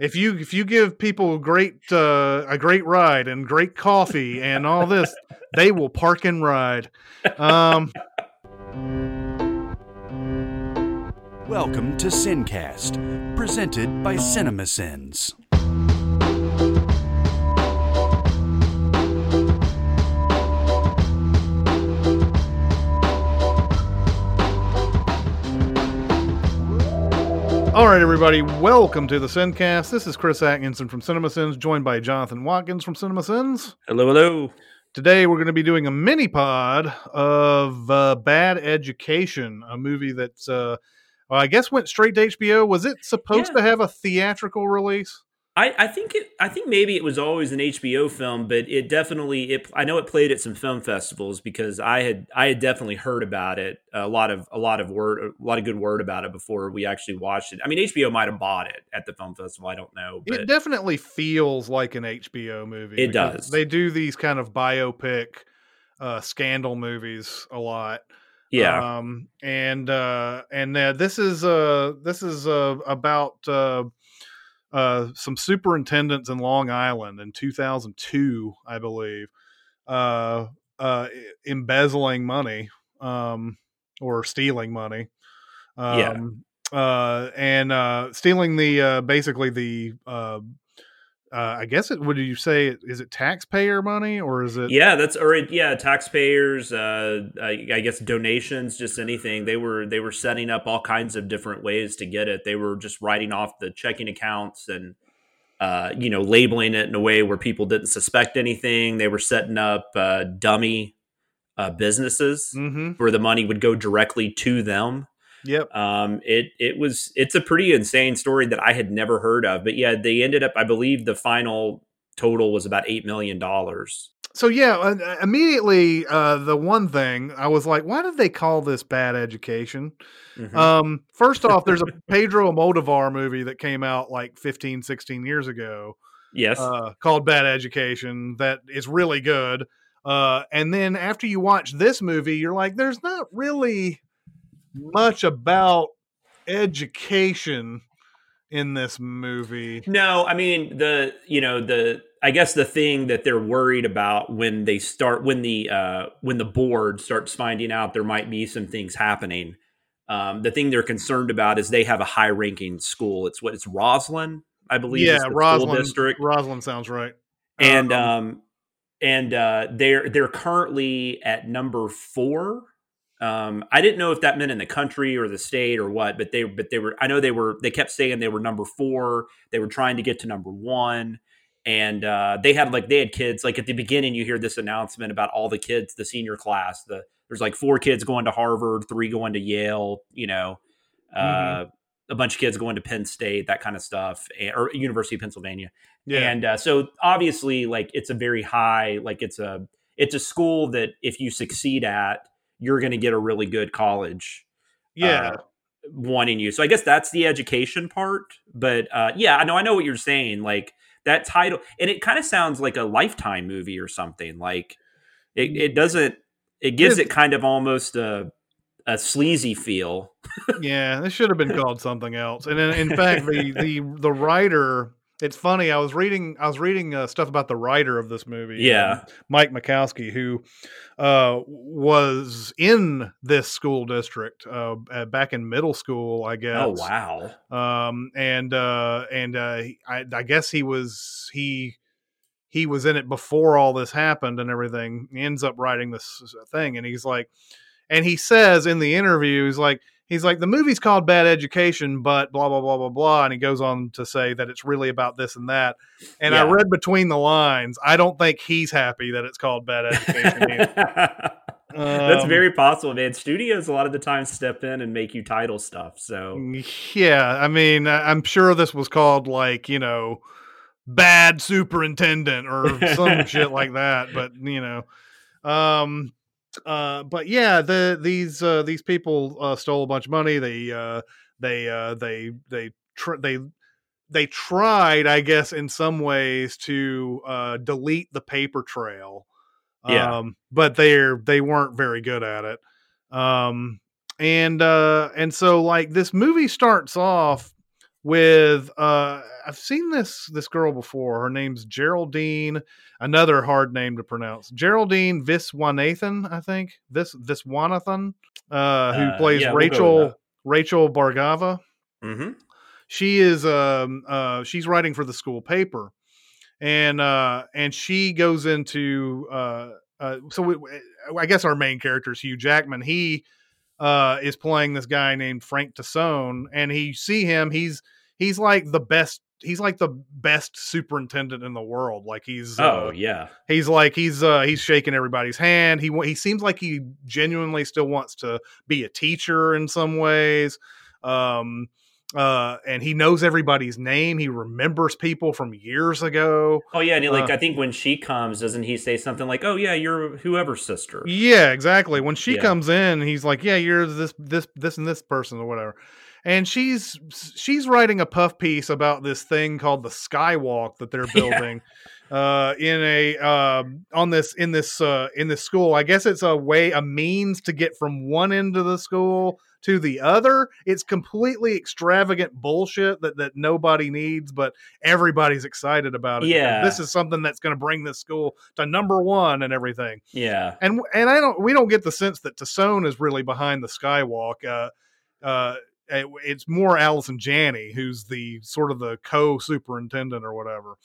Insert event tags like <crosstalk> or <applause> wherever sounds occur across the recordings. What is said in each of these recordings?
If you if you give people great uh, a great ride and great coffee and all this, they will park and ride. Um, Welcome to Sincast, presented by CinemaSins. All right, everybody, welcome to the Sincast. This is Chris Atkinson from CinemaSins, joined by Jonathan Watkins from CinemaSins. Hello, hello. Today, we're going to be doing a mini pod of uh, Bad Education, a movie that uh, I guess went straight to HBO. Was it supposed Yeah. to have a theatrical release? I, I think it. I think maybe it was always an HBO film, but it definitely. It. I know it played at some film festivals because I had. I had definitely heard about it. A lot of a lot of word, a lot of good word about it before we actually watched it. I mean, HBO might have bought it at the film festival. I don't know, but it definitely feels like an HBO movie. It does. They do these kind of biopic uh, scandal movies a lot. yeah, Um, and uh, and uh, this is uh, this is uh, about uh, uh, some superintendents in Long Island in 2002, I believe, uh, uh, embezzling money um, or stealing money. Um, Yeah. Uh, and uh, stealing the uh, basically the uh, I guess it. Would you say is it taxpayer money or is it? yeah. That's or it, yeah. Taxpayers. Uh, I, I guess donations. Just anything. They were they were setting up all kinds of different ways to get it. They were just writing off the checking accounts and. Uh, you know, labeling it in a way where people didn't suspect anything. They were setting up uh, dummy uh, businesses Mm-hmm. where the money would go directly to them. Yep. Um, it it was it's a pretty insane story that I had never heard of. But yeah, they ended up. I believe the final total was about eight million dollars. So yeah, uh, immediately uh, the one thing I was like, why did they call this bad education? Mm-hmm. Um, first off, there's a <laughs> Pedro Almodovar movie that came out like 15, 16 years ago yes. uh, called Bad Education that is really good. Uh, and then after you watch this movie, you're like, there's not really much about education in this movie. No, I mean the you know the I guess the thing that they're worried about when they start when the uh, when the board starts finding out there might be some things happening. Um, the thing they're concerned about is they have a high ranking school. It's what it's Roslyn, I believe. yeah, is the school Roslyn district. Roslyn sounds right. and Um, um and uh they're they're currently at number four um i didn't know if that meant in the country or the state or what but they but they were i know they were they kept saying they were number four they were trying to get to number one and uh they had like they had kids like at the beginning you hear this announcement about all the kids the senior class the there's like four kids going to harvard three going to yale you know uh Mhm. a bunch of kids going to penn state that kind of stuff or university of pennsylvania yeah. and uh, so obviously like it's a very high like it's a it's a school that if you succeed at you're going to get a really good college yeah. uh, wanting you so i guess that's the education part but uh yeah i know i know what you're saying like that title and it kind of sounds like a lifetime movie or something like it, it doesn't it gives it kind of almost a a sleazy feel yeah, this should have been called something else. And in, in fact, the the the writer. It's funny. I was reading. I was reading uh, stuff about the writer of this movie. Yeah. Mike Makowsky, who uh, was in this school district uh, uh, back in middle school, I guess. oh wow Um, and uh, and uh, I, I guess he was he he was in it before all this happened and everything. He ends up writing this thing, and he's like, and he says in the interview, he's like, he's like, the movie's called Bad Education, but blah blah blah blah blah, and he goes on to say that it's really about this and that. And I read between the lines. I don't think he's happy that it's called Bad Education. either. <laughs> That's Um, very possible, man. Studios a lot of the time step in and make you title stuff. So Yeah, I mean, I'm sure this was called like you know, bad superintendent or some <laughs> shit like that. But you know, um, uh, but yeah, the these uh, these people uh, stole a bunch of money. They uh, they uh, they they tr- they they tried, I guess, in some ways to uh, delete the paper trail. Yeah. Um, but they're they weren't very good at it. Um, and uh, and so like this movie starts off with uh, I've seen this this girl before. Her name's Geraldine. Another hard name to pronounce. Geraldine Viswanathan, I think. This Viswanathan, uh, who Uh, plays yeah, we'll Rachel that. Rachel Bhargava hmm she is um uh she's writing for the school paper and uh and she goes into uh uh so we, i guess our main character is hugh jackman he uh is playing this guy named frank Tassone, and he see him he's he's like the best he's like the best superintendent in the world like he's Oh uh, yeah. he's like he's uh he's shaking everybody's hand he he seems like he genuinely still wants to be a teacher in some ways um uh and he knows everybody's name he remembers people from years ago Oh yeah, and he, like Uh, I think when she comes, doesn't he say something like, "Oh yeah, you're whoever's sister"? yeah exactly when she Yeah. comes in he's like yeah you're this this this and this person or whatever and she's she's writing a puff piece about this thing called the skywalk that they're <laughs> Yeah. building uh in a um on this in this uh in this school i guess it's a way a means to get from one end of the school to the other it's completely extravagant bullshit that that nobody needs but everybody's excited about it Yeah. this is something that's going to bring this school to number one and everything Yeah. and and I don't we don't get the sense that Tassone is really behind the skywalk. Uh, uh, it- it's more Allison Janney who's the sort of the co superintendent or whatever,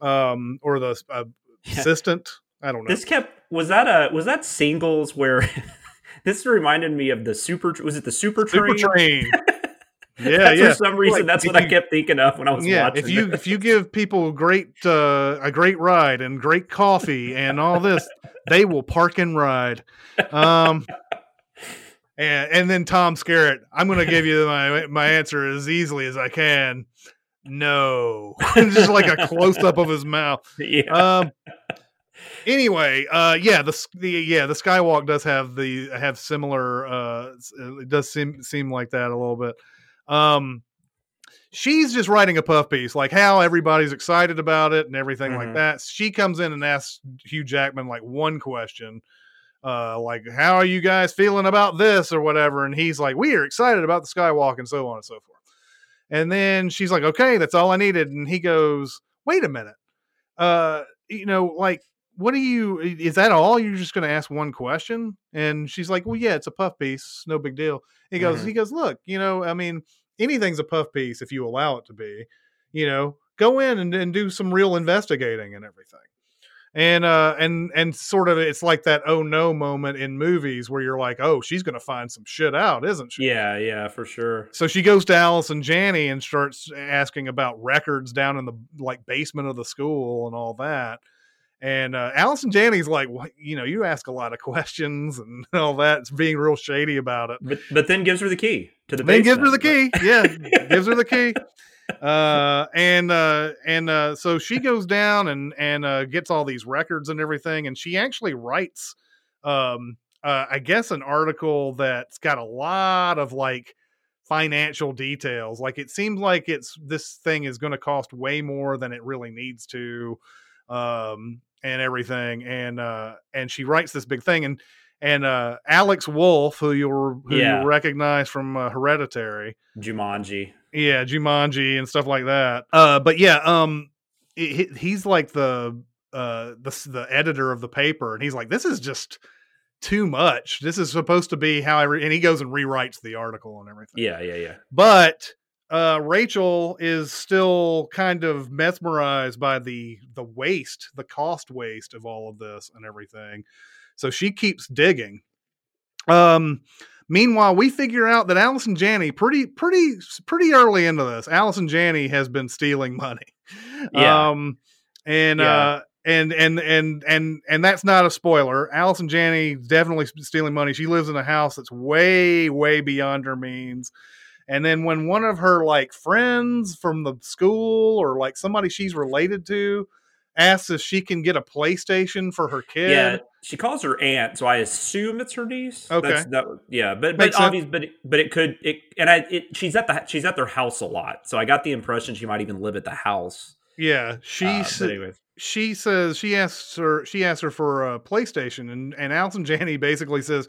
um, or the uh, Yeah. assistant. I don't know. This kept was that a was that singles where <laughs> this reminded me of the super was it the super Super train? train. <laughs> yeah, yeah. For some reason, Like, that's what I kept thinking of when I was yeah, watching. if you this. if you give people great uh, a great ride and great coffee and all this, they will park and ride. Um, and and then Tom Skerritt, I'm going to give you my my answer as easily as I can. No, <laughs> just like a close up of his mouth. <laughs> yeah, Um. Anyway, uh, yeah, the the yeah the Skywalk does have the have similar. Uh, it does seem seem like that a little bit. Um, she's just writing a puff piece, like how everybody's excited about it and everything like Mhm. that. She comes in and asks Hugh Jackman like one question, uh, like "How are you guys feeling about this?" or whatever, and he's like, "We are excited about the Skywalk," and so on and so forth. And then she's like, "Okay, that's all I needed," and he goes, "Wait a minute, uh, you know, like." What do you? Is that all? You're just going to ask one question? And she's like, "Well, yeah, it's a puff piece, no big deal." He goes, Mhm. "He goes, look, you know, I mean, anything's a puff piece if you allow it to be. You know, go in and, and do some real investigating and everything. And uh and and sort of it's like that oh no moment in movies where you're like, oh, she's gonna find some shit out, isn't she? yeah, yeah, for sure. So she goes to Allison Janney and starts asking about records down in the like basement of the school and all that. And uh, and Janney's like, well, you know, you ask a lot of questions and <laughs> all that. It's being real shady about it But but then gives her the key to the. then gives her the key. Yeah, <laughs> gives her the key. Uh, and uh, and uh, so she goes down and and uh, gets all these records and everything, and she actually writes, um, uh, I guess, an article that's got a lot of like financial details. Like it seems like it's this thing is going to cost way more than it really needs to, um, and everything. And uh, and she writes this big thing and. And uh, Alex Wolff, who you'll who Yeah. you'll recognize from uh, Hereditary, Jumanji. yeah, Jumanji and stuff like that. Uh, but yeah, um, he- he's like the uh the the editor of the paper, and he's like, this is just too much. This is supposed to be how I re-, and he goes and rewrites the article and everything. Yeah, yeah, yeah. But uh, Rachel is still kind of mesmerized by the the waste, the cost waste of all of this and everything. So she keeps digging. Um, meanwhile, we figure out that Allison Janney pretty pretty pretty early into this. Allison Janney has been stealing money. <laughs> Yeah. Um, and Yeah. uh, and and and and and that's not a spoiler. Allison Janney definitely stealing money. She lives in a house that's way way beyond her means. And then when one of her like friends from the school or like somebody she's related to asks if she can get a PlayStation for her kid. Yeah, she calls her aunt, so I assume it's her niece. Okay. That's, that, yeah, but Makes but sense. obvious, but it, but it could it and I it, she's at the she's at their house a lot, so I got the impression she might even live at the house. Yeah, she Uh, she says she asks her she asks her for a PlayStation and and Allison <laughs> Janney basically says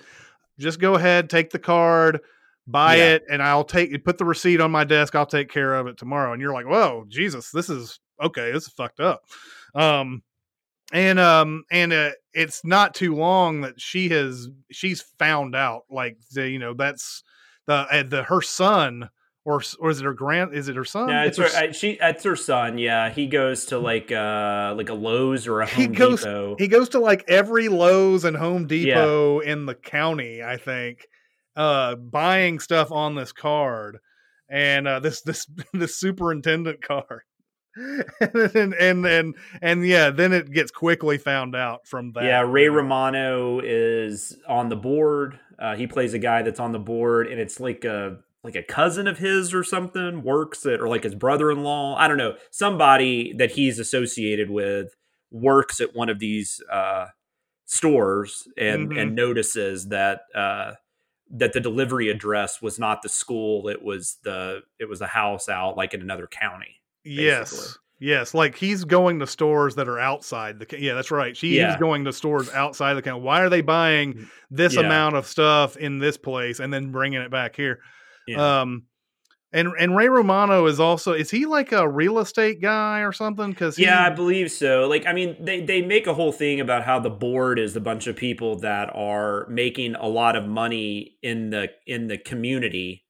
just go ahead take the card buy Yeah. it and I'll take put the receipt on my desk I'll take care of it tomorrow and you're like whoa Jesus this is okay this is fucked up um and um and uh, it's not too long that she has she's found out like the, you know that's the uh, the her son or or is it her grand is it her son yeah, it's her her, she it's her son. Yeah, he goes to like uh like a Lowe's or a He goes- Depot. He goes to like every Lowe's and Home Depot in the county, I think, uh, buying stuff on this card and uh, this this <laughs> this superintendent card. <laughs> and, and and and yeah, then it gets quickly found out from that. Yeah, Ray Romano is on the board. Uh, he plays a guy that's on the board, and it's like a like a cousin of his or something works at, or like his brother-in-law. I don't know. Somebody that he's associated with works at one of these uh, stores and Mhm. and notices that uh, that the delivery address was not the school. It was the it was a house out like in another county. Yes. basically. Yes, like he's going to stores that are outside the. Yeah, that's right. She Yeah. is going to stores outside the county. Why are they buying this Yeah. amount of stuff in this place and then bringing it back here? Yeah. Um, and and Ray Romano is also is he like a real estate guy or something? Because Yeah, I believe so. Like, I mean, they they make a whole thing about how the board is a bunch of people that are making a lot of money in the in the community,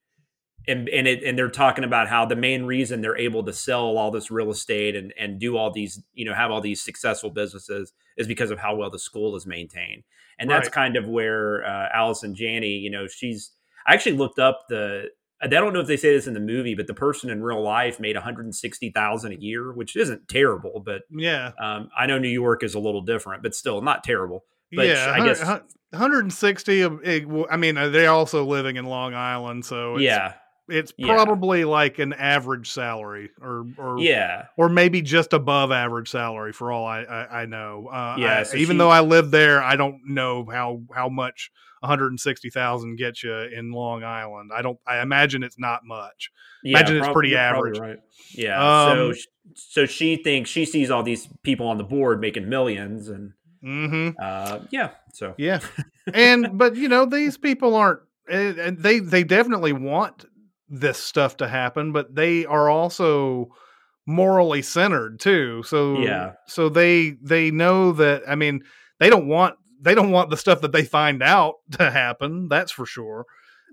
and and it and they're talking about how the main reason they're able to sell all this real estate and and do all these you know have all these successful businesses is because of how well the school is maintained, and that's Right. kind of where uh, Allison Janney, you know, she's. I actually looked up the I don't know if they say this in the movie, but the person in real life made 160,000 a year, which isn't terrible, but yeah, um, I know New York is a little different, but still not terrible. But yeah. I guess- 160. of- I mean, they're also living in Long Island, so it's, yeah, it's Yeah. probably like an average salary, or or yeah, or maybe just above average salary for all I I, I know. Uh, Yeah, I- so even she- though I live there, I don't know how how much 160,000 gets you in Long Island. I don't. I imagine it's not much. yeah. Imagine it's pretty average. right. Yeah. so Um, sh- so she thinks she sees all these people on the board making millions, and hmm uh, yeah. So Yeah, <laughs> and but you know these people aren't. And and they they definitely want this stuff to happen, but they are also morally centered too. So Yeah. so they they know that. I mean, they don't want they don't want the stuff that they find out <laughs> to happen. That's for sure.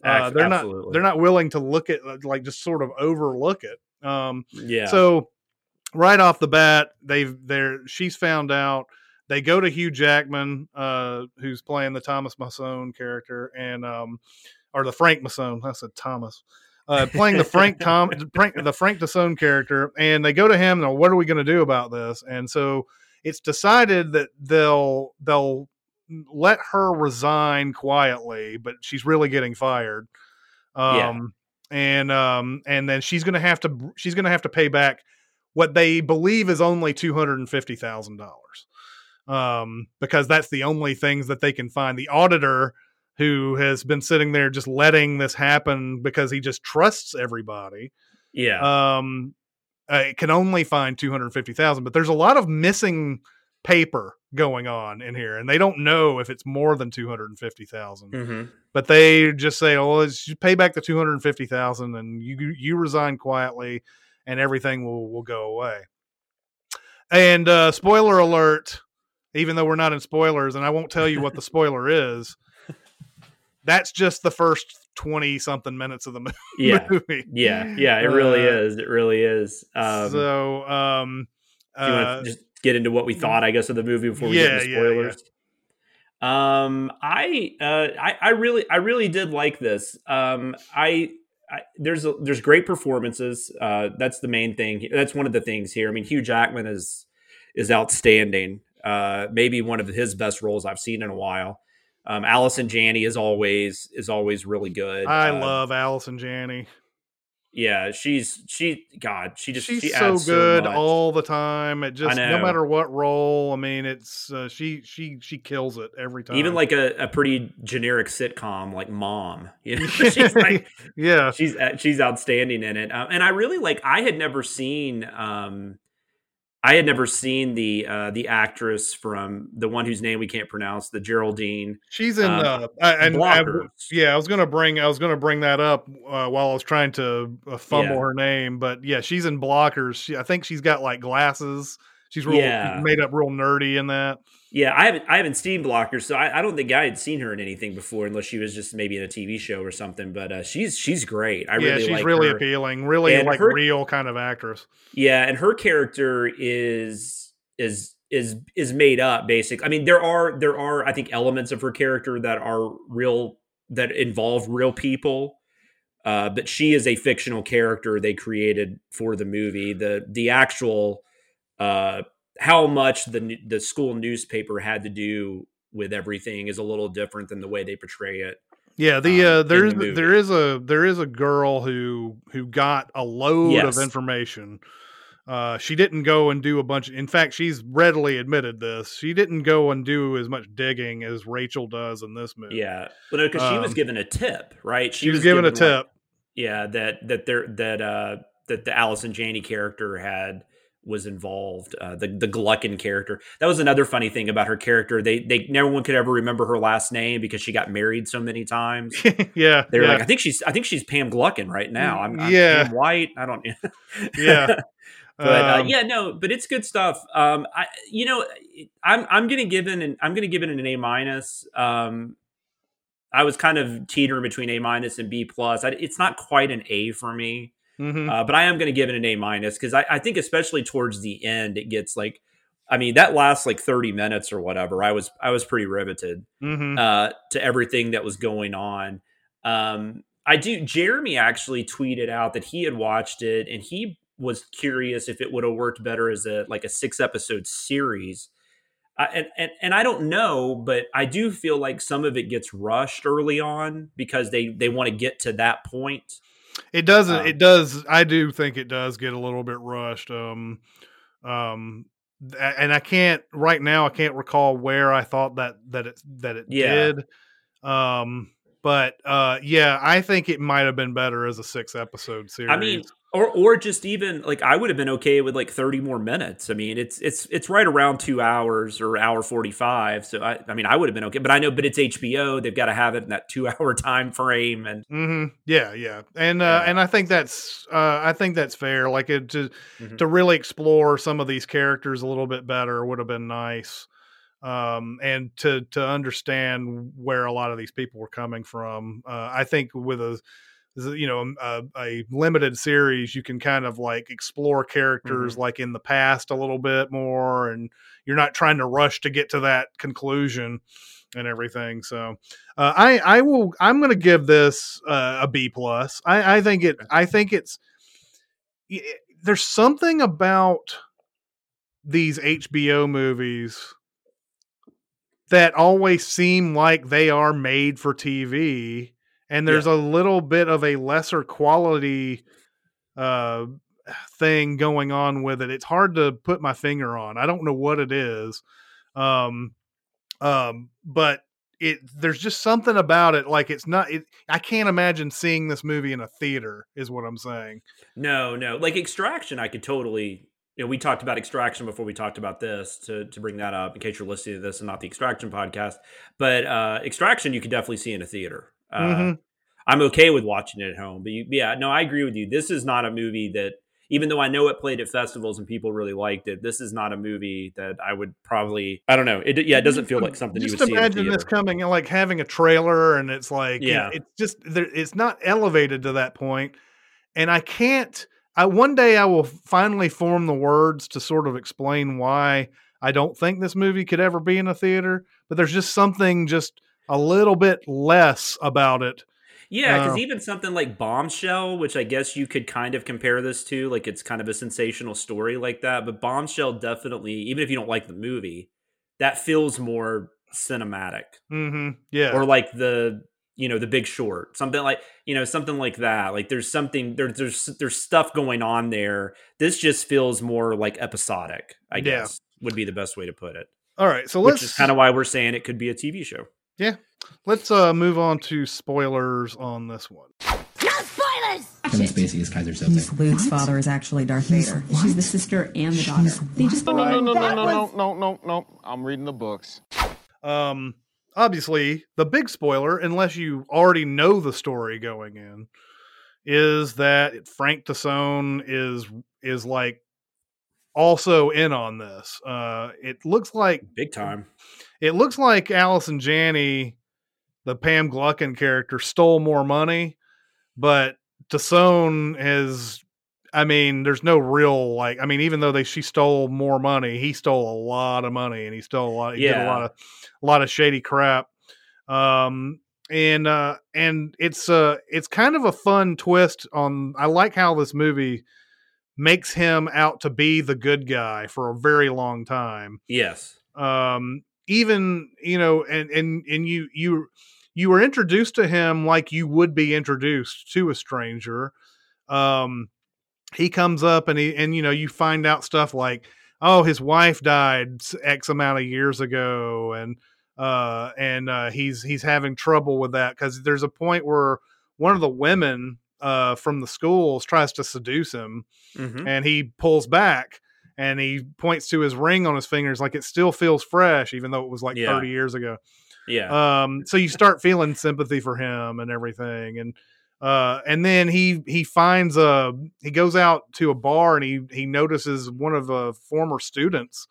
Uh, they're not they're not willing to look at like just sort of overlook it. Um, yeah. so right off the bat, they've they're she's found out. They go to Hugh Jackman, uh, who's playing the Thomas Masson character, and um, or the Frank Masson. I said Thomas. Uh, playing the Frank Tom <laughs> Frank, the Frank Masson character, and they go to him. And what are we going to do about this? And so it's decided that they'll they'll let her resign quietly, but she's really getting fired. Um, Yeah. and um, and then she's gonna have to she's gonna have to pay back what they believe is only two hundred and fifty thousand dollars, um, because that's the only things that they can find. The auditor who has been sitting there just letting this happen because he just trusts everybody. Yeah. um uh, can only find 250,000 but there's a lot of missing paper going on in here and they don't know if it's more than 250,000 hmm but they just say oh let's just pay back the 250,000 and you you resign quietly and everything will will go away. And uh spoiler alert even though we're not in spoilers and I won't tell you what the <laughs> spoiler is that's just the first 20 something minutes of the mo- <laughs> Yeah. movie Yeah. Yeah. It really Uh, is. It really is. Um, so um Do you uh, want to just get into what we thought, I guess, of the movie before we Yeah, get into yeah, yeah. spoilers? Um, I, uh, I, I really, I really did like this. Um, I, I there's a, there's great performances. Uh, that's the main thing. That's one of the things here. I mean, Hugh Jackman is is outstanding. Uh, maybe one of his best roles I've seen in a while. Um, Allison Janney is always is always really good. I Uh, love Allison Janney. Yeah, she's she. God, she just She's she so good much. all the time. It just no matter what role. I mean, it's uh, she she she kills it every time. Even like a, a pretty generic sitcom like Mom. <laughs> You know, <laughs> she's like yeah, she's uh, she's outstanding in it. Um, and I really like. I had never seen. Um, I had never seen the uh, the actress from the one whose name we can't pronounce, the Geraldine. she's in. um, uh, and I- yeah, I was gonna bring I was gonna bring that up uh, while I was trying to uh, fumble Yeah. her name, but yeah, she's in Blockers. She, I think she's got like glasses. She's real Yeah. made up real nerdy in that. Yeah, I haven't I haven't seen Blockers, so I, I don't think I had seen her in anything before, unless she was just maybe in a TV show or something. But uh, she's she's great. I yeah, really she's like really her. appealing. Really And like her- real kind of actress. Yeah, and her character is is is is made up basically. I mean, there are there are I think elements of her character that are real that involve real people. Uh, but she is a fictional character they created for the movie. The the actual uh, how much the the school newspaper had to do with everything is a little different than the way they portray it. Yeah, the um, uh, in there's the there is a there is a girl who who got a load Yes. of information. Uh, she didn't go and do a bunch. in fact, she's readily admitted this. She didn't go and do as much digging as Rachel does in this movie. Yeah, but because she was Um, given a tip, right? she, was, given a given, like, tip. yeah that that there that uh that the Allison Janney character had was involved uh the the Gluckin character. That was another funny thing about her character. They they no one could ever remember her last name because she got married so many times. <laughs> Yeah, they were yeah, like I think she's I think she's Pam Gluckin right now. I'm, I'm Yeah. Pam White. I don't <laughs> yeah. <laughs> but uh, Um, yeah no but it's good stuff. Um I you know I'm I'm gonna give it an I'm gonna give it an A minus. Um I was kind of teetering between A minus and B plus. It's not quite an A for me mhm. uh, but I am going to give it an A minus because I, I think especially towards the end it gets like, I mean that lasts like thirty minutes or whatever. I was I was pretty riveted Mhm. uh, to everything that was going on. Um, I do. Jeremy actually tweeted out that he had watched it and he was curious if it would have worked better as a like a six episode series. Uh, and, and and I don't know, but I do feel like some of it gets rushed early on because they they want to get to that point. It doesn't. Um, it does. I do think it does get a little bit rushed. Um, um, and I can't right now. I can't recall where I thought that that it that it Yeah. did. Um, but uh, yeah, I think it might have been better as a six episode series. I mean, or or just even like I would have been okay with like 30 more minutes. I mean, it's it's it's right around 2 hours or hour 45. So I I mean, I would have been okay, but I know but it's HBO, they've got to have it in that 2 <laughs> hour time frame and hmm yeah, yeah, and uh, Yeah. and I think that's uh, I think that's fair. Like it to Mhm. to really explore some of these characters a little bit better would have been nice. Um, and to to understand where a lot of these people were coming from. Uh, I think with a you know a, a limited series, you can kind of like explore characters like in the past a little bit more, and you're not trying to rush to get to that conclusion and everything. So uh, I I will I'm going to give this uh, a B plus. I I think it I think it's there's something about these HBO movies that always seem like they are made for TV and there's a little bit of a lesser quality uh thing going on with it. It's hard to put my finger on. I don't know what it is. Um um but it there's just something about it like it's not it, I can't imagine seeing this movie in a theater is what I'm saying. no, no. Like Extraction I could totally you know, we talked about Extraction before we talked about this to to bring that up in case you're listening to this and not the Extraction podcast. But uh Extraction you could definitely see in a theater. Uh Mhm. I'm okay with watching it at home. But you, yeah, no, I agree with you. This is not a movie that, even though I know it played at festivals and people really liked it, this is not a movie that I would probably. I don't know. It yeah, it doesn't feel like something you just would see. imagine this coming and like having a trailer and it's like you Yeah. it's just there, it's not elevated to that point and i can't i one day i will finally form the words to sort of explain why i don't think this movie could ever be in a theater but there's just something just a little bit less about it Yeah, because Uh, even something like Bombshell, which I guess you could kind of compare this to, like it's kind of a sensational story like that. But Bombshell definitely, even if you don't like the movie, that feels more cinematic. hmm yeah. Or like the you know the Big Short, something like you know something like that. Like there's something there, there's there's stuff going on there. This just feels more like episodic. I Yeah. guess would be the best way to put it. All right, so Which let's is kind of why we're saying it could be a TV show. Yeah let's uh move on to spoilers on this one. No spoilers! Kevin Spacey is Keyser Miss Soze. Luke's father is actually Darth Vader. She's the sister and the daughter. They just No, no, no, no, no, no, no, no, no. I'm reading the books. Um, obviously, the big spoiler, unless you already know the story going in, is that Frank Tassone is is like also in on this. Uh, it looks like Big time. it looks like Allison Janney, the Pam Gluckin character, stole more money, but Tassone has. I mean, there's no real like. I mean, even though they she stole more money, he stole a lot of money, and he stole a lot. He did a lot of a lot of shady crap. Um, and uh, and it's uh, it's kind of a fun twist on. I like how this movie makes him out to be the good guy for a very long time Yes. um even you know and and and you you you were introduced to him like you would be introduced to a stranger um he comes up and he and you know you find out stuff like oh his wife died x amount of years ago and uh and uh he's he's having trouble with that cuz there's a point where one of the women uh from the schools tries to seduce him hmm and he pulls back and he points to his ring on his fingers like it still feels fresh even though it was like Yeah. 30 years ago Yeah. um so you start feeling sympathy for him and everything and uh and then he he finds a he goes out to a bar and he he notices one of the former students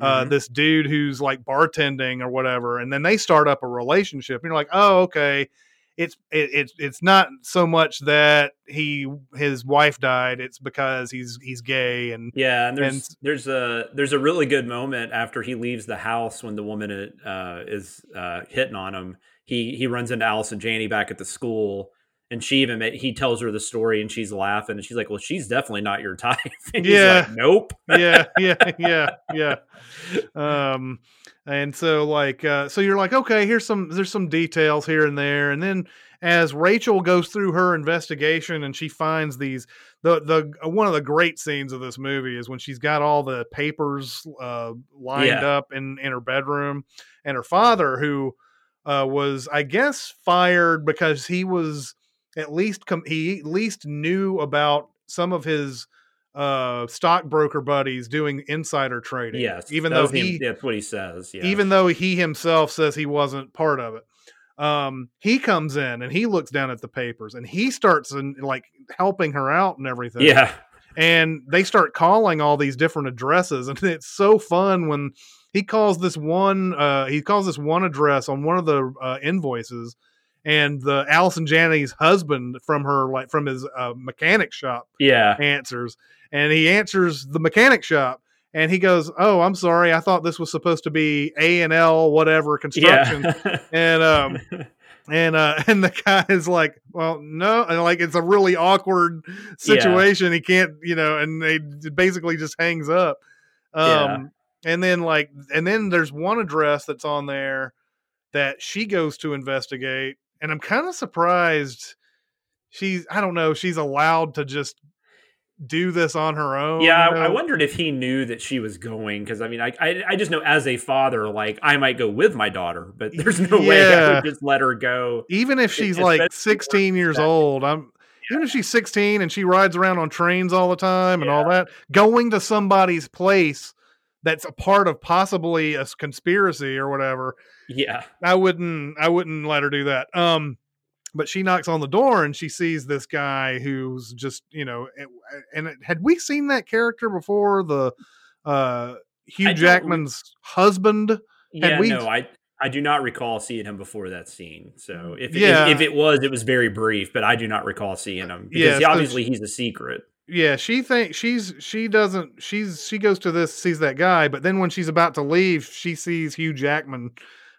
uh Mhm. this dude who's like bartending or whatever and then they start up a relationship and you're like oh okay it's it, it's it's not so much that he his wife died it's because he's he's gay and Yeah, and there's And- there's a there's a really good moment after he leaves the house when the woman uh, is uh, hitting on him. He he runs into Allison Janney back at the school, and she even ma- he tells her the story, and she's laughing, and she's like, "Well, she's definitely not your <laughs> type." And he's Yeah. like, nope. yeah, <laughs> yeah, yeah, yeah. Um, and so like, uh, so you're like, okay, here's some, there's some details here and there, and then as Rachel goes through her investigation and she finds these, the the uh, one of the great scenes of this movie is when she's got all the papers uh, lined Yeah. up in in her bedroom, and her father who uh, was, I guess, fired because he was at least com- he at least knew about some of his uh stockbroker buddies doing insider trading Yes, even though was him- he that's what he says. Yeah, even though he himself says he wasn't part of it. Um he comes in and he looks down at the papers and he starts in, like helping her out and everything. Yeah, and they start calling all these different addresses and it's so fun when he calls this one uh he calls this one address on one of the uh, invoices and the Allison Janney's husband from her like from his uh, mechanic shop yeah, answers and he answers the mechanic shop and he goes oh i'm sorry i thought this was supposed to be a and l whatever construction yeah. and um <laughs> and uh <laughs> and the guy is like well no and like it's a really awkward situation he can't you know and they basically just hangs up um Yeah. and then like and then there's one address that's on there that she goes to investigate and i'm kind of surprised she's i don't know she's allowed to just do this on her own Yeah, you I, I wondered if he knew that she was going because I mean, I, I I just know as a father, like I might go with my daughter, but there's no way I would just let her go. even if she's especially like 16 years old i'm even if she's 16 and she rides around on trains all the time and all that going to somebody's place that's a part of possibly a conspiracy or whatever Yeah, i wouldn't i wouldn't let her do that um but she knocks on the door and she sees this guy who's just you know and, and it- had we seen that character before the uh hugh I don't re- jackman's husband yeah. we- No, I I do not recall seeing him before that scene. So if Yeah. if, if it was, it was very brief, but I do not recall seeing him because Yeah, he- so obviously he's a secret. Yeah she thinks she's she doesn't she's she goes to this sees that guy but then when she's about to leave she sees hugh jackman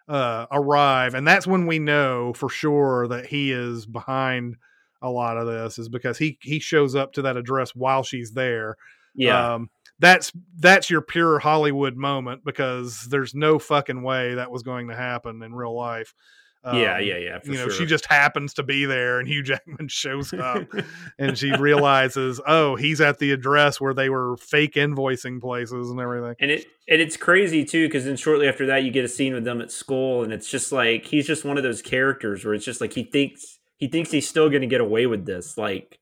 uh, arrive, and that's when we know for sure that he is behind a lot of this, is because he he shows up to that address while she's there. Yeah. Um, that's that's your pure Hollywood moment because there's no fucking way that was going to happen in real life. Yeah, Um, yeah, yeah. For you know, sure. she just happens to be there, and Hugh <laughs> Jackman shows up, <laughs> and she realizes, oh, he's at the address where they were fake invoicing places and everything. and it and it's crazy too because then shortly after that you get a scene with them at school and it's just like he's just one of those characters where it's just like he thinks he thinks he's still going to get away with this like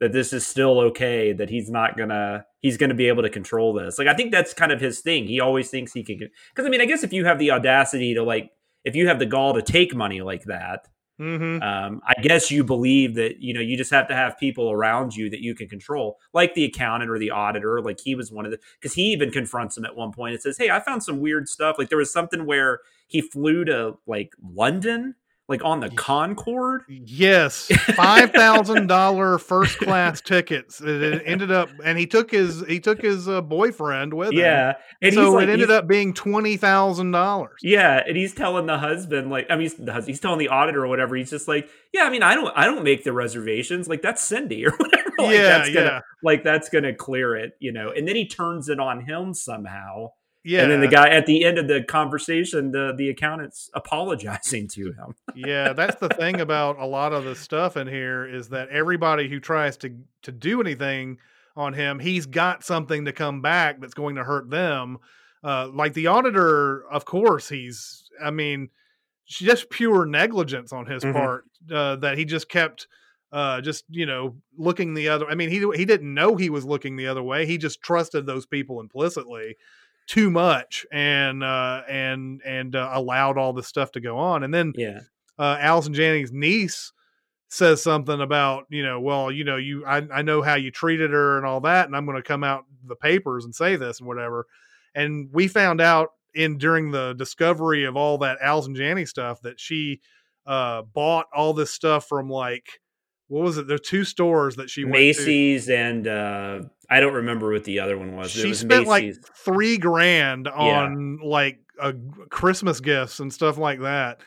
that this is still okay that he's not gonna he's gonna be able to control this like i think that's kind of his thing he always thinks he can because i mean i guess if you have the audacity to like if you have the gall to take money like that Mm-hmm. um, I guess you believe that you know you just have to have people around you that you can control, like the accountant or the auditor. Like he was one of the because he even confronts him at one point and says, "Hey, I found some weird stuff. Like there was something where he flew to like London, like on the Concorde. Yes, <laughs> five thousand dollar first class <laughs> tickets. It, ended up, and he took his he took his uh, boyfriend with him. Yeah, and so like, it ended up being twenty thousand dollars. Yeah, and he's telling the husband, like, I mean, he's, he's telling the auditor or whatever. He's just like, yeah, I mean, I don't, I don't make the reservations. Like that's Cindy <laughs> or whatever. Like, Yeah, that's gonna, yeah. like that's gonna clear it, you know. And then he turns it on him somehow. Yeah, And then the guy at the end of the conversation, the the accountant's <laughs> apologizing to him. yeah, that's the thing about a lot of the stuff in here is that everybody who tries to to do anything on him, he's got something to come back that's going to hurt them. Uh, like the auditor, of course, he's. I mean, just pure negligence on his Mhm. part uh, that he just kept. Uh, just you know, looking the other. I mean, he he didn't know he was looking the other way. He just trusted those people implicitly too much, and uh, and and uh, allowed all this stuff to go on. And then Yeah, uh, Allison Janney's niece says something about, you know, well, you know, you, I, I know how you treated her and all that, and I'm going to come out the papers and say this and whatever. And we found out in during the discovery of all that Allison Janney stuff that she uh, bought all this stuff from like, what was it? There are two stores that she went to. Macy's and uh, I don't remember what the other one was. it She was spent like three grand on like a Christmas gifts and stuff like that.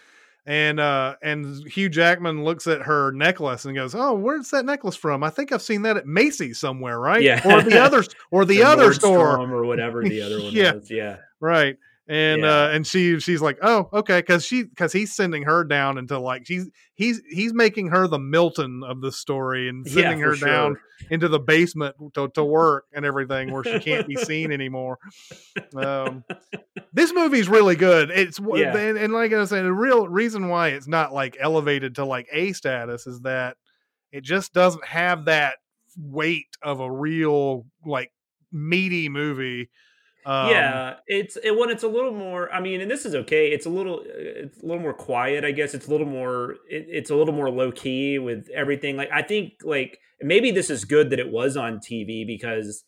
And uh and Hugh Jackman looks at her necklace and goes, "Oh, where's that necklace from? I think I've seen that at Macy's somewhere, right? Yeah. or the other or the <laughs> Or other store, or whatever the other one <laughs> Yeah. was. Yeah, right?" And Yeah. uh and she she's like, "Oh, okay," because she because he's sending her down into like she's he's he's making her the Milton of the story and sending for her down into the basement to, to work and everything where she can't be <laughs> seen anymore. Um, this movie's really good. It's Yeah. and, and like I was saying, the real reason why it's not like elevated to like A status is that it just doesn't have that weight of a real like meaty movie. Um, yeah, it's it, when it's a little more. I mean, and this is okay. It's a little, it's a little more quiet. I guess it's a little more. It, it's a little more low key with everything. Like I think, like maybe this is good that it was on TV because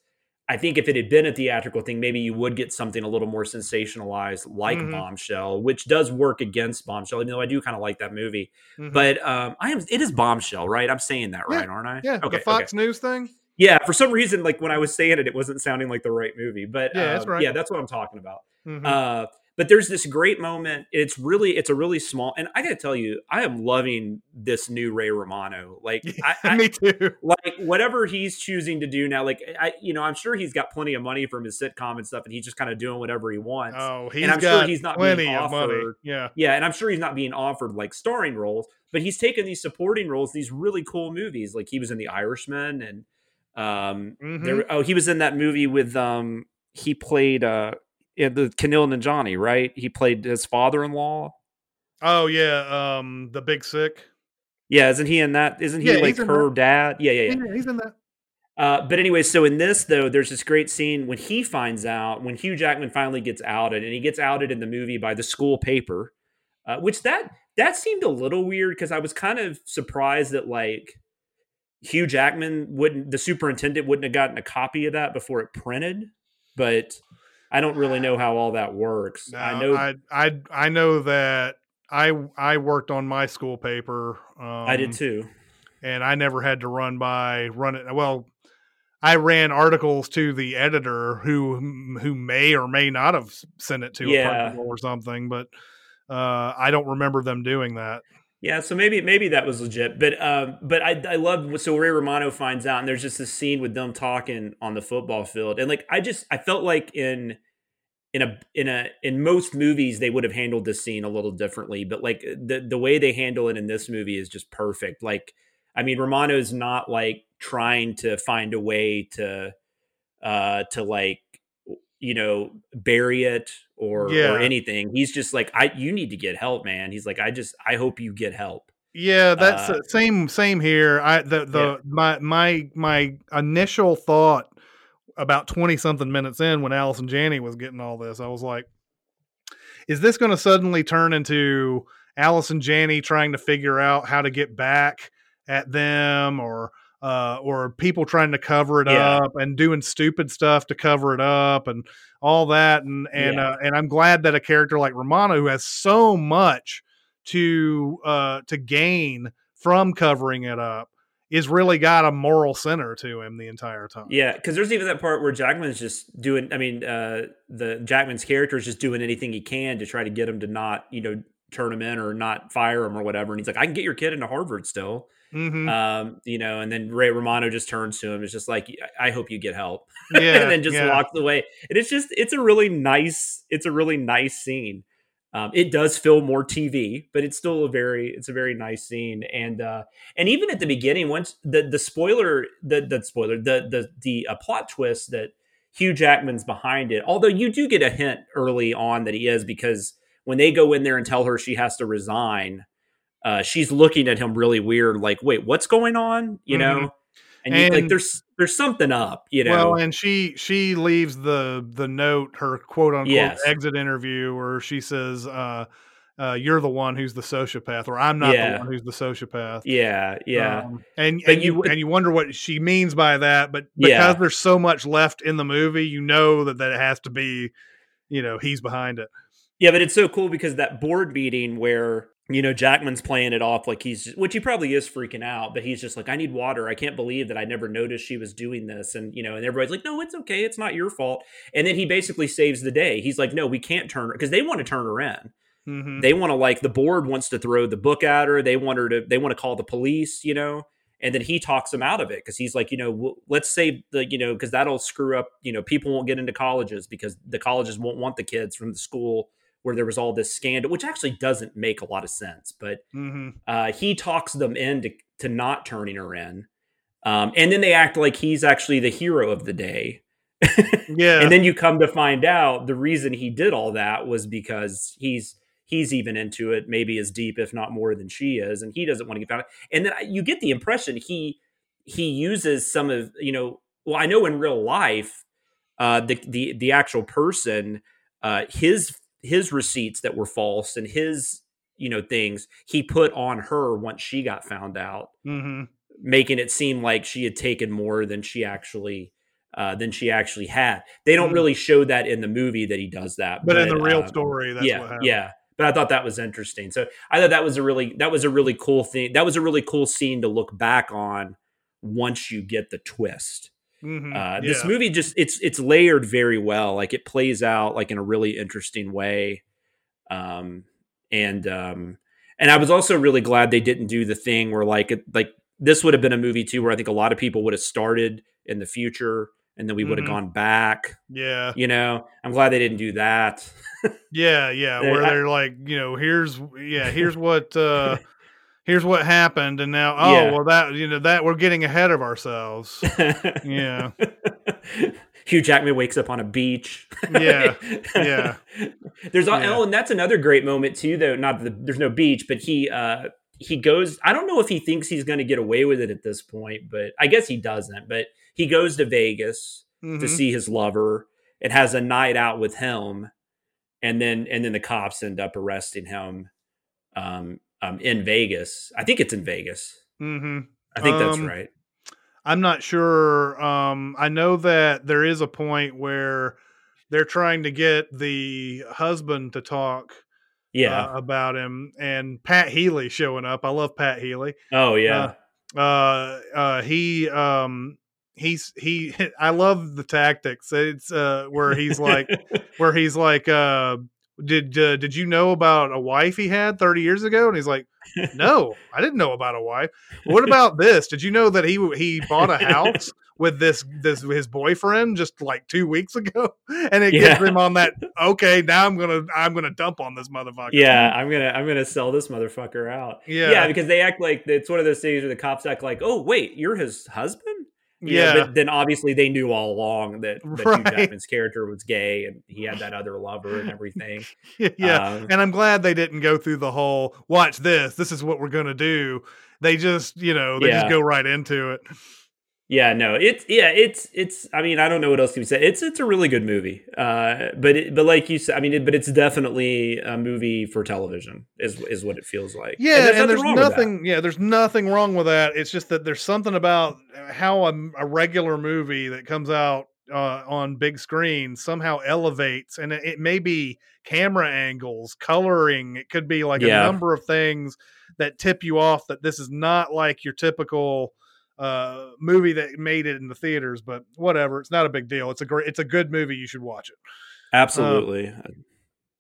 I think if it had been a theatrical thing, maybe you would get something a little more sensationalized, like Mhm. Bombshell, which does work against Bombshell. Even though I do kind of like that movie, mhm. but um, I am. It is Bombshell, right? I'm saying that Yeah, right, aren't I? yeah, Okay. the okay. Fox News thing. Yeah, for some reason, like when I was saying it, it wasn't sounding like the right movie. But Yeah, that's um, right. Yeah, that's what I'm talking about. Mhm. Uh, but there's this great moment. It's really, it's a really small, and I got to tell you, I am loving this new Ray Romano. Like, <laughs> I, I, Me too. like whatever he's choosing to do now. Like, I, you know, I'm sure he's got plenty of money from his sitcom and stuff, and he's just kind of doing whatever he wants. Oh, he's I'm sure got he's not being plenty of money. offered- Yeah. Yeah, and I'm sure he's not being offered like starring roles, but he's taken these supporting roles, these really cool movies. Like he was in The Irishman, and um, Mhm. there, oh, he was in that movie with um, he played uh, in the Kumail Nanjiani, right? He played his father-in-law. Oh yeah. Um, the Big Sick. Yeah, isn't he in that? Isn't he Yeah, like her that. dad? Yeah, yeah, yeah. Yeah, he's in that. Uh, but anyway, so in this though, there's this great scene when he finds out when Hugh Jackman finally gets outed, and he gets outed in the movie by the school paper, uh, which that that seemed a little weird because I was kind of surprised that like Hugh Jackman wouldn't, the superintendent wouldn't have gotten a copy of that before it printed, but I don't really know how all that works. No, I know I, I I know that I I worked on my school paper. Um, I did too. and I never had to run by run it. Well, I ran articles to the editor who who may or may not have sent it to Yeah. a principal or something, but Uh, I don't remember them doing that. Yeah, so maybe maybe that was legit, but um, but I I love so Ray Romano finds out, and there's just this scene with them talking on the football field, and like I just I felt like in in a in a in most movies they would have handled this scene a little differently, but like the the way they handle it in this movie is just perfect. Like I mean, Romano's not like trying to find a way to uh to like you know bury it or Yeah. or anything. He's just like I you need to get help, man. He's like I just I hope you get help. Yeah, that's Uh, uh, same same here. I the the Yeah. my my my initial thought about 20 something minutes in when Allison Janney was getting all this, I was like is this going to suddenly turn into Allison Janney trying to figure out how to get back at them or uh, or people trying to cover it Yeah. up and doing stupid stuff to cover it up and all that and and Yeah. uh, and I'm glad that a character like Romano who has so much to uh to gain from covering it up is really got a moral center to him the entire time. Yeah, because there's even that part where Jackman's just doing. I mean, uh, the Jackman's character is just doing anything he can to try to get him to not, you know, turn him in or not fire him or whatever. And he's like, I can get your kid into Harvard still, Mhm. um, you know. And then Ray Romano just turns to him. It's just like, I I hope you get help, <laughs> yeah, and then just yeah. walks away. And it's just, it's a really nice, it's a really nice scene. Um, it does feel more TV, but it's still a very, it's a very nice scene. And uh, and even at the beginning, once the the spoiler, the the spoiler, the the the uh, plot twist that Hugh Jackman's behind it. Although you do get a hint early on that he is, because when they go in there and tell her she has to resign, uh, she's looking at him really weird, like, "Wait, what's going on?" You know. Mhm. And, you, like there's there's something up, you know. Well, and she she leaves the the note, her quote unquote Yes. exit interview, where she says, uh, uh, "You're the one who's the sociopath," or "I'm not Yeah. the one who's the sociopath." yeah, yeah. Um, and But and you- you and you wonder what she means by that, but because Yeah. there's so much left in the movie, you know that that it has to be, you know, he's behind it. Yeah, but it's so cool because that board meeting where you know Jackman's playing it off like he's, which he probably is freaking out, but he's just like, "I need water. I can't believe that I never noticed she was doing this." And you know, and everybody's like, "No, it's okay. It's not your fault." And then he basically saves the day. He's like, "No, we can't turn her because they want to turn her in. Mhm. They want to like the board wants to throw the book at her. They want her to. They want to call the police. You know." And then he talks them out of it because he's like, you know, w- let's say the, you know, because that'll screw up, you know, people won't get into colleges because the colleges won't want the kids from the school where there was all this scandal, which actually doesn't make a lot of sense. But Mhm. uh, he talks them into to not turning her in, um, and then they act like he's actually the hero of the day. <laughs> Yeah, And then you come to find out the reason he did all that was because he's he's even into it, maybe as deep, if not more, than she is, and he doesn't want to get found out. And then you get the impression he he uses some of you know. Well, I know in real life, uh, the the the actual person, uh, his his receipts that were false and his you know things he put on her once she got found out hmm making it seem like she had taken more than she actually uh, than she actually had. They don't Mhm. really show that in the movie that he does that, but, in the real um, story, that's yeah, what happened. yeah. But I thought that was interesting. So I thought that was a really that was a really cool thing. That was a really cool scene to look back on once you get the twist. Mhm. Uh, This movie just it's it's layered very well. Like it plays out like in a really interesting way. Um, and um, and I was also really glad they didn't do the thing where like it, like this would have been a movie too where I think a lot of people would have started in the future and then we would have Mhm. gone back. yeah, You know, I'm glad they didn't do that. yeah, yeah. <laughs> Where I- they're like, you know, here's yeah, here's what uh <laughs> here's what happened, and now oh Yeah. well that you know that we're getting ahead of ourselves. <laughs> Yeah. Hugh Jackman wakes up on a beach. Yeah, <laughs> yeah. There's Yeah. oh, and that's another great moment too. Though not that there's no beach, but he uh he goes. I don't know if he thinks he's going to get away with it at this point, but I guess he doesn't. But he goes to Vegas to Mhm. see his lover and has a night out with him, and then and then the cops end up arresting him um, um in Vegas. I think it's in Vegas. Mhm. I think that's Um, right. I'm not sure. Um, I know that there is a point where they're trying to get the husband to talk Yeah. uh, about him, and Pat Healy showing up. I love Pat Healy. oh yeah. uh uh he um he's he <laughs> i love the tactics it's uh where he's like <laughs> where he's like uh did uh, did you know about a wife he had 30 years ago?" And he's like, "No, I didn't know about a wife. What <laughs> about this? Did you know that he he bought a house with this this his boyfriend just like two weeks ago?" <laughs> And it gets him on that. Okay, now I'm gonna I'm gonna dump on this motherfucker. Yeah, I'm gonna I'm gonna sell this motherfucker out. Yeah. yeah, because they act like it's one of those things where the cops act like, "Oh, wait, you're his husband." You know, Yeah. but then obviously they knew all along that, that Hugh Jackman's character was gay and he had that other lover and everything. <laughs> yeah. Um, and I'm glad they didn't go through the whole watch this. This is what we're gonna do. They just you know they just go right into it. Yeah, no, it's yeah, it's it's. I mean, I don't know what else to say. It's it's a really good movie, uh, but it, but like you said, I mean, it, but it's definitely a movie for television, is is what it feels like. Yeah, and there's, nothing wrong with that. nothing. Yeah, there's nothing wrong with that. It's just that there's something about how a, a regular movie that comes out uh, on big screen somehow elevates, and it, it may be camera angles, coloring. It could be like Yeah. a number of things that tip you off that this is not like your typical uh movie that made it in the theaters but whatever it's not a big deal it's a great it's a good movie you should watch it Absolutely,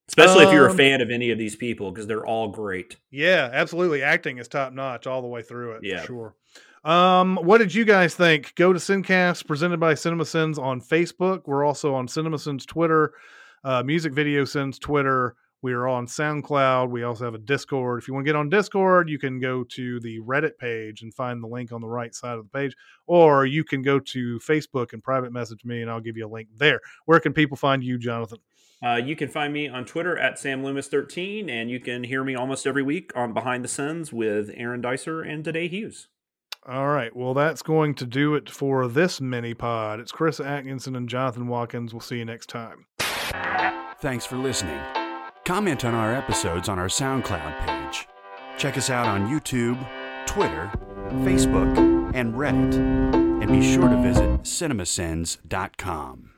especially if you're a um, fan of any of these people because they're all great. Yeah, absolutely. Acting is top notch all the way through it. Yeah. For sure. Um, what did you guys think? Go to Sincast presented by CinemaSins on Facebook. We're also on CinemaSins Twitter, uh, Music Video Sins Twitter. We are on SoundCloud. We also have a Discord. If you want to get on Discord, you can go to the Reddit page and find the link on the right side of the page, or you can go to Facebook and private message me, and I'll give you a link there. Where can people find you, Jonathan? Uh, you can find me on Twitter at samloomis13, and you can hear me almost every week on Behind the Scenes with Aaron Dicer and Today Hughes. All right. Well, that's going to do it for this mini pod. It's Chris Atkinson and Jonathan Watkins. We'll see you next time. Thanks for listening. Comment on our episodes on our SoundCloud page. Check us out on YouTube, Twitter, Facebook, and Reddit. And be sure to visit cinemasins.com.